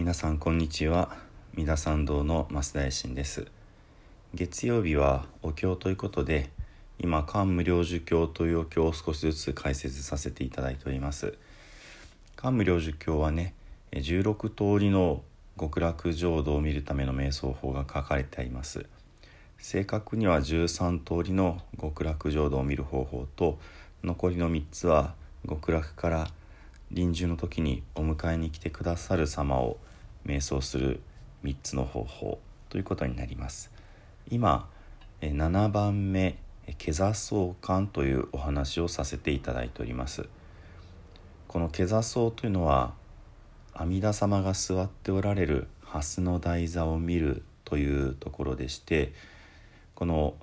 皆さんこんにちは。三田参道の増田衛進です。月曜日はお経ということで今漢無量寿経というお経を少しずつ解説させていただいております。漢無量寿経はね16通りの極楽浄土を見るための瞑想法が書かれてあります。正確には13通りの極楽浄土を見る方法と残りの3つは極楽から臨終の時にお迎えに来てくださる様を瞑想する3つの方法ということになります。今7番目下座相観というお話をさせていただいております。この下座相というのは阿弥陀様が座っておられる蓮の台座を見るというところでしてこの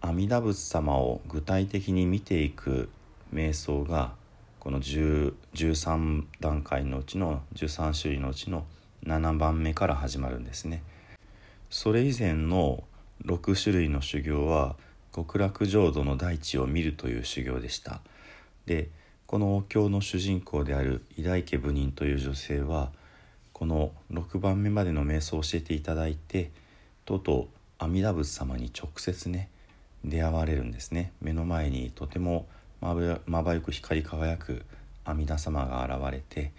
阿弥陀仏様を具体的に見ていく瞑想がこの13段階のうちの13種類のうちの7番目から始まるんですね。それ以前の6種類の修行は極楽浄土の大地を見るという修行でした。でこのお経の主人公である偉大家部人という女性はこの6番目までの瞑想を教えていただいてとうとう阿弥陀仏様に直接ね出会われるんですね目の前にとてもまばゆく光り輝く阿弥陀様が現れて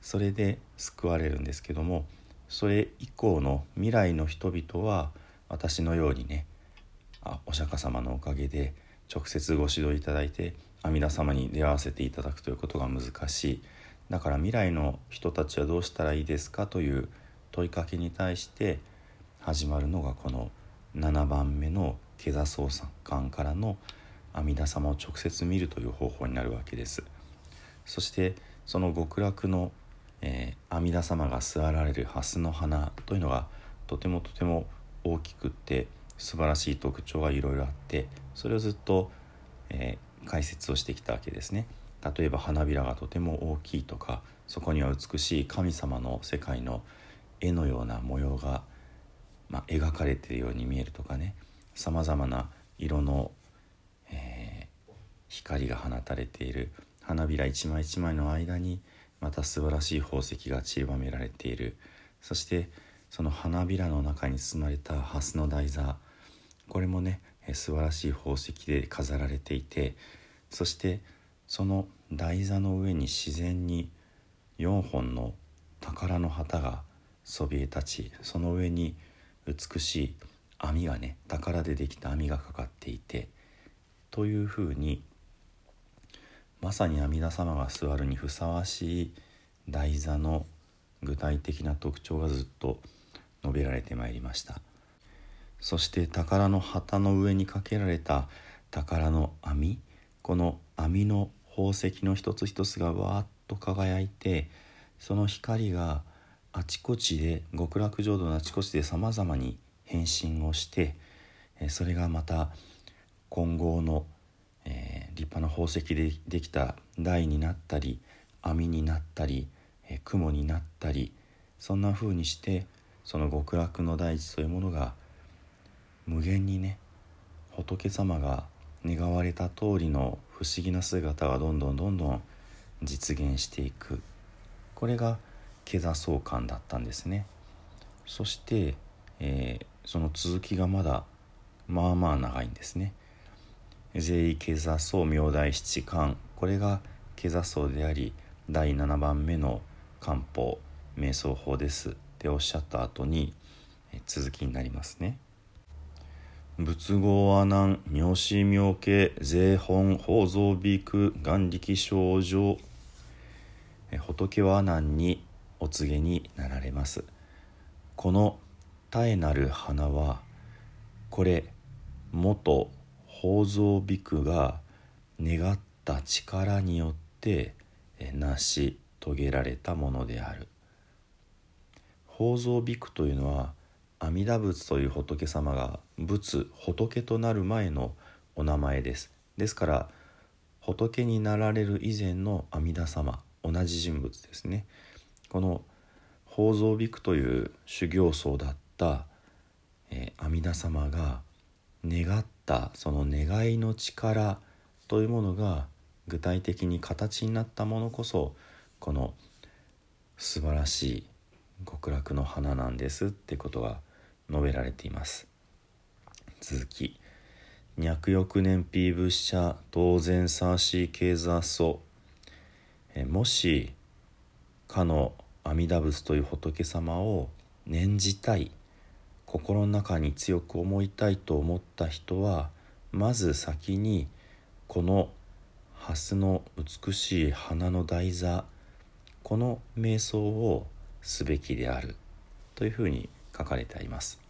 それで救われるんですけどもそれ以降の未来の人々は私のようにねあお釈迦様のおかげで直接ご指導いただいて阿弥陀様に出会わせていただくということが難しい。だから未来の人たちはどうしたらいいですか？という問いかけに対して始まるのがこの7番目の「下座捜査官からの「阿弥陀様を直接見るという方法になるわけです。そしてその極楽の、えー、阿弥陀様が座られる蓮の花というのがとてもとても大きくって素晴らしい特徴がいろいろあってそれをずっと、えー、解説をしてきたわけですね。例えば花びらがとても大きいとかそこには美しい神様の世界の絵のような模様が、まあ、描かれているように見えるとかね。さまざまな色のえ光が放たれている。花びら一枚一枚の間にまた素晴らしい宝石が散りばめられている。そしてその花びらの中に包まれた蓮の台座。これもね素晴らしい宝石で飾られていて。そしてその台座の上に自然に4本の宝の旗がそびえ立ちその上に美しい網がね宝でできた網がかかっていて。というふうにまさに阿弥陀様が座るにふさわしい台座の具体的な特徴がずっと述べられてまいりました。そして宝の旗の上にかけられた宝の網この網の宝石の一つ一つがわーっと輝いてその光があちこちで極楽浄土のあちこちでさまざまに変身をしてそれがまた今後のえー、立派な宝石でできた台になったり網になったり、えー、雲になったりそんな風にしてその極楽の大地というものが無限にね仏様が願われた通りの不思議な姿がどんどんどんどん実現していく。これが下座相観だったんですね。そして、えー、その続きがまだまあまあ長いんですね。税位下座層明大七巻これが下座層であり第7番目の漢方瞑想法です。っておっしゃった後に続きになりますね。仏号阿南妙子妙慶税本法蔵美句眼力症状。仏は阿南にお告げになられます。この絶えなる花はこれ元宝蔵美句が願った力によって成し遂げられたものである。宝蔵美句というのは阿弥陀仏という仏様が仏仏となる前のお名前です。ですから仏になられる以前の阿弥陀様同じ人物ですね。この宝蔵美句という修行僧だった、え、阿弥陀様が願ったその願いの力というものが具体的に形になったものこそこの素晴らしい極楽の花なんですってことが述べられています。続き脈欲燃費物社当然サーシー経座素もしかの阿弥陀仏という仏様を念じたい心の中に強く思いたいと思った人はまず先にこの蓮の美しい花の台座この瞑想をすべきであるというふうに書かれてあります。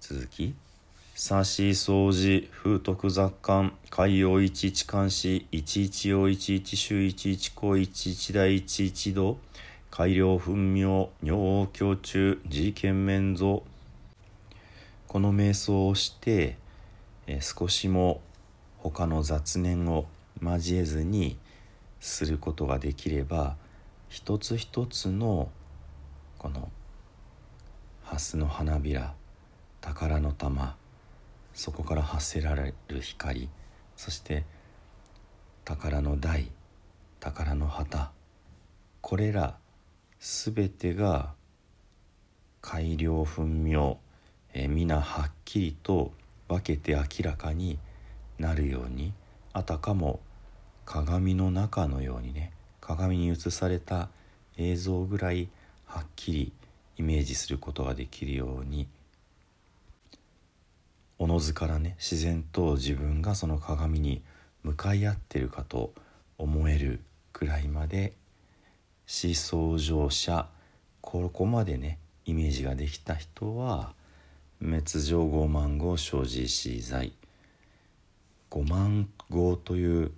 続き「さし掃除風徳雑感海洋一一監視一一用一一周一一個一一大一一度改良分明尿胸中自見面像」この瞑想をして、え少しも他の雑念を交えずにすることができれば一つ一つのこの蓮の花びら宝の玉そこから発せられる光そして宝の台宝の旗これら全てが改良分明、え皆はっきりと分けて明らかになるようにあたかも鏡の中のようにね鏡に映された映像ぐらいはっきりイメージすることができるようにおのずからね自然と自分がその鏡に向かい合ってるかと思えるくらいまで思想上者ここまでねイメージができた人は滅上5万号生じ死罪5万号という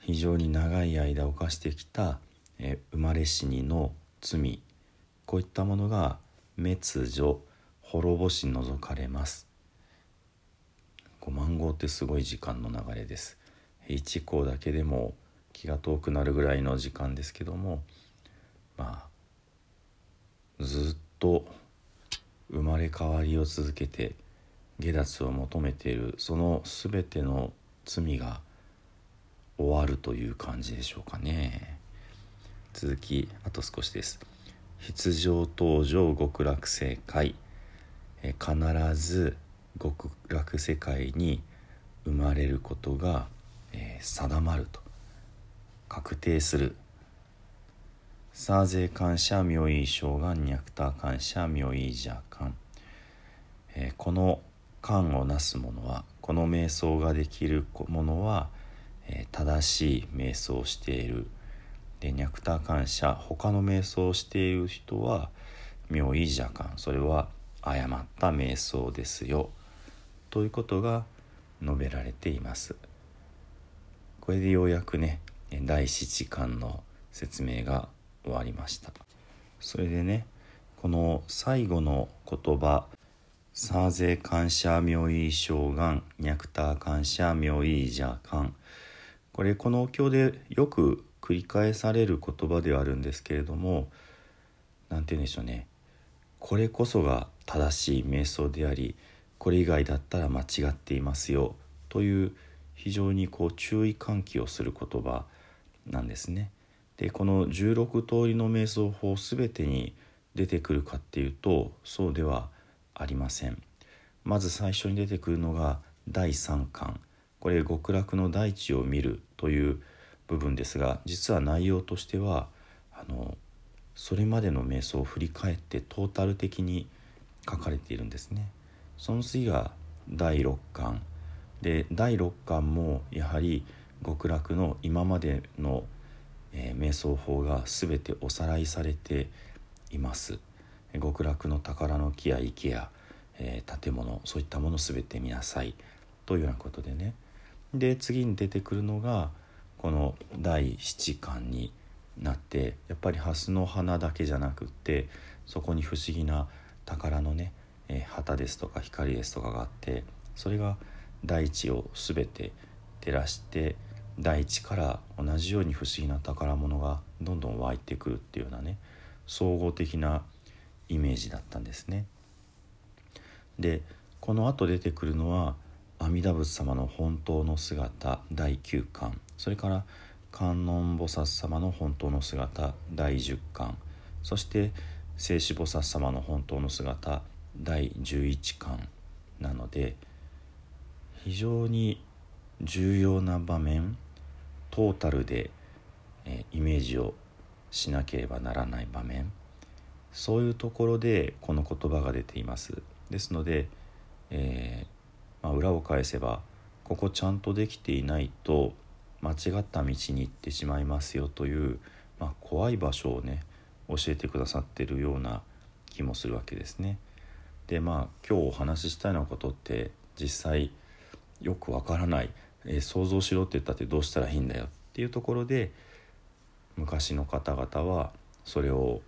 非常に長い間犯してきた、え生まれ死にの罪。こういったものが滅除滅ぼし除かれます。5万号ってすごい時間の流れです。1項だけでも気が遠くなるぐらいの時間ですけどもまあずっと生まれ変わりを続けて下脱を求めているその全ての罪が終わるという感じでしょうかね。続きあと少しです。必上登場極楽世界。え必ず極楽世界に生まれることが、え、定まると確定するサーゼ感謝妙意将願ニャクター感謝妙意邪感、えー、この感をなす者はこの瞑想ができる者は、えー、正しい瞑想をしている。でニャクター感謝他の瞑想をしている人は妙意邪感。それは誤った瞑想ですよ。ということが述べられています。これでようやくね第七巻の説明が終わりました。それでねこの最後の言葉「サーゼ感謝妙意将願ニャクター感謝妙意邪感」これこのお経でよく繰り返される言葉ではあるんですけれども何て言うんでしょうね。これこそが正しい瞑想でありこれ以外だったら間違っていますよという非常にこう注意喚起をする言葉なんですね。でこの16通りの瞑想法全てに出てくるかっていうとそうではありません。まず最初に出てくるのが第3巻これ極楽の大地を見るという部分ですが実は内容としてはあのそれまでの瞑想を振り返ってトータル的に書かれているんですね。その次が第6巻で第6巻もやはり極楽の今までの、えー、瞑想法が全ておさらいされています。極楽の宝の木や池や、えー、建物そういったもの全て見なさい。というようなことでね。で次に出てくるのがこの第七巻になってやっぱり蓮の花だけじゃなくってそこに不思議な宝のね、えー、旗ですとか光ですとかがあってそれが大地を全て照らして大地から同じように不思議な宝物がどんどん湧いてくるっていうようなね総合的なイメージだったんですね。でこのあと出てくるのは阿弥陀仏様の本当の姿第9巻それから観音菩薩様の本当の姿第10巻そして聖子菩薩様の本当の姿第11巻なので非常に重要な場面トータルで、えイメージをしなければならない場面そういうところでこの言葉が出ていますですので、えー、まあ、裏を返せばここちゃんとできていないと間違った道に行ってしまいますよという、まあ、怖い場所をね教えてくださってるような気もするわけですね。でまあ今日お話ししたようなことって実際よくわからない、えー、想像しろって言ったってどうしたらいいんだよっていうところで昔の方々はそれを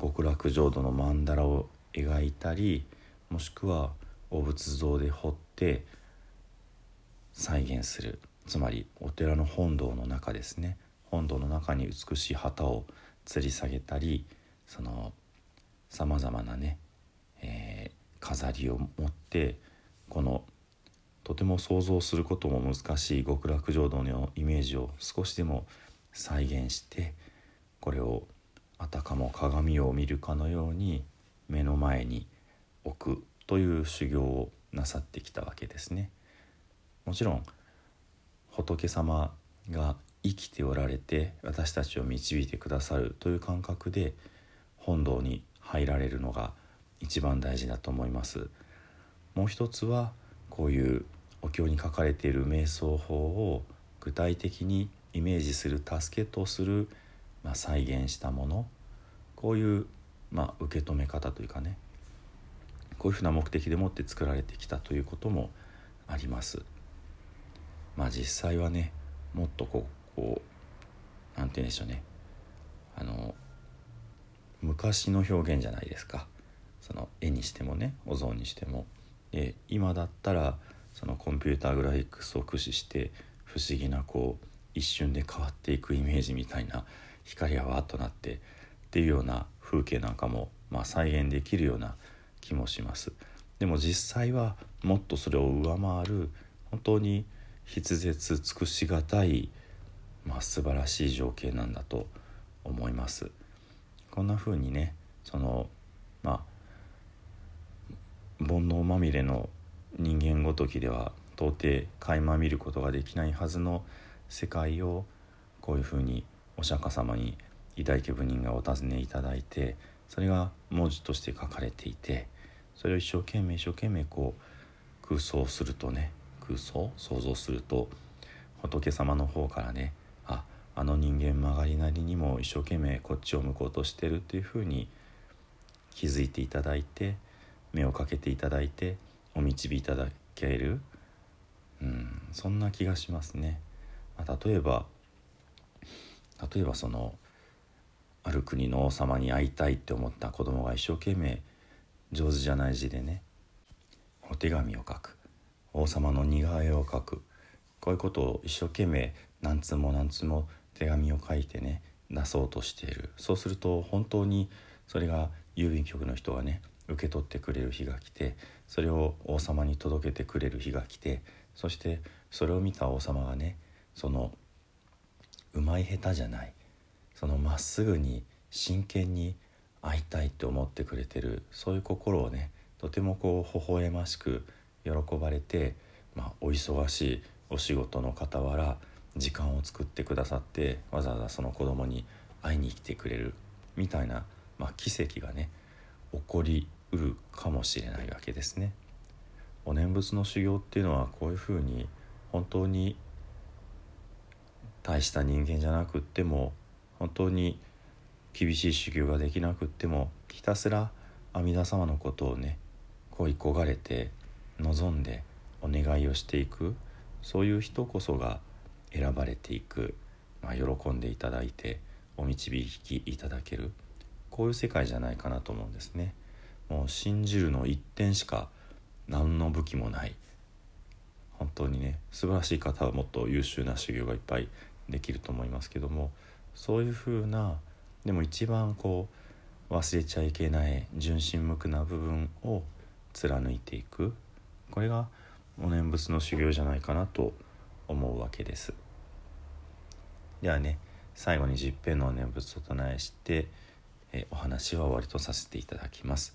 極楽浄土の曼荼羅を描いたりもしくはお仏像で彫って再現する。つまりお寺の本堂の中ですね。本堂の中に美しい旗を吊り下げたりそのさまざまなね、えー、飾りを持ってこのとても想像することも難しい極楽浄土のイメージを少しでも再現してこれをあたかも鏡を見るかのように目の前に置くという修行をなさってきたわけですね。もちろん仏様が生きておられて私たちを導いてくださるという感覚で本堂に入られるのが一番大事だと思います。もう一つはこういうお経に書かれている瞑想法を具体的にイメージする助けとする、まあ、再現したものこういう、まあ、受け止め方というかねこういうふうな目的でもって作られてきたということもあります。まあ実際はねもっとこうこうなんて言うんでしょうねあの昔の表現じゃないですかその絵にしてもねお像にしても。で今だったらそのコンピューターグラフィックスを駆使して不思議なこう一瞬で変わっていくイメージみたいな光がわっとなってっていうような風景なんかも、まあ、再現できるような気もします。でも実際はもっとそれを上回る本当に筆舌尽くしがたい、まあ、素晴らしい情景なんだと思います。こんな風にねそのまあ煩悩まみれの人間ごときでは到底垣間見ることができないはずの世界をこういうふうにお釈迦様に偉大家部人がお尋ねいただいてそれが文字として書かれていてそれを一生懸命一生懸命こう空想するとね空想想像すると仏様の方からねああの人間曲がりなりにも一生懸命こっちを向こうとしてるっていうふうに気づいていただいて目をかけていただいてお導いただける、うん、そんな気がしますね。まあ、例えば例えばそのある国の王様に会いたいって思った子供が一生懸命上手じゃない字でねお手紙を書く。王様の似顔絵を描く。こういうことを一生懸命何通も何通も手紙を書いてね出そうとしている。そうすると本当にそれが郵便局の人がね受け取ってくれる日が来てそれを王様に届けてくれる日が来てそしてそれを見た王様がねそのうまい下手じゃないそのまっすぐに真剣に会いたいって思ってくれてるそういう心をねとてもこう微笑ましく喜ばれて、まあ、お忙しいお仕事の傍ら時間を作ってくださってわざわざその子供に会いに来てくれるみたいな、まあ、奇跡がね起こりうるかもしれないわけですね。お念仏の修行っていうのはこういうふうに本当に大した人間じゃなくっても本当に厳しい修行ができなくってもひたすら阿弥陀様のことをね恋焦がれて望んでお願いをしていくそういう人こそが選ばれていく、まあ、喜んでいただいてお導きいただけるこういう世界じゃないかなと思うんですね。もう信じるの一点しか何の武器もない本当にね素晴らしい方はもっと優秀な修行がいっぱいできると思いますけどもそういうふうなでも一番こう忘れちゃいけない純真無垢な部分を貫いていくこれがお念仏の修行じゃないかなと思うわけです。ではね最後に十遍のお念仏を唱えしてえお話は終わりとさせていただきます。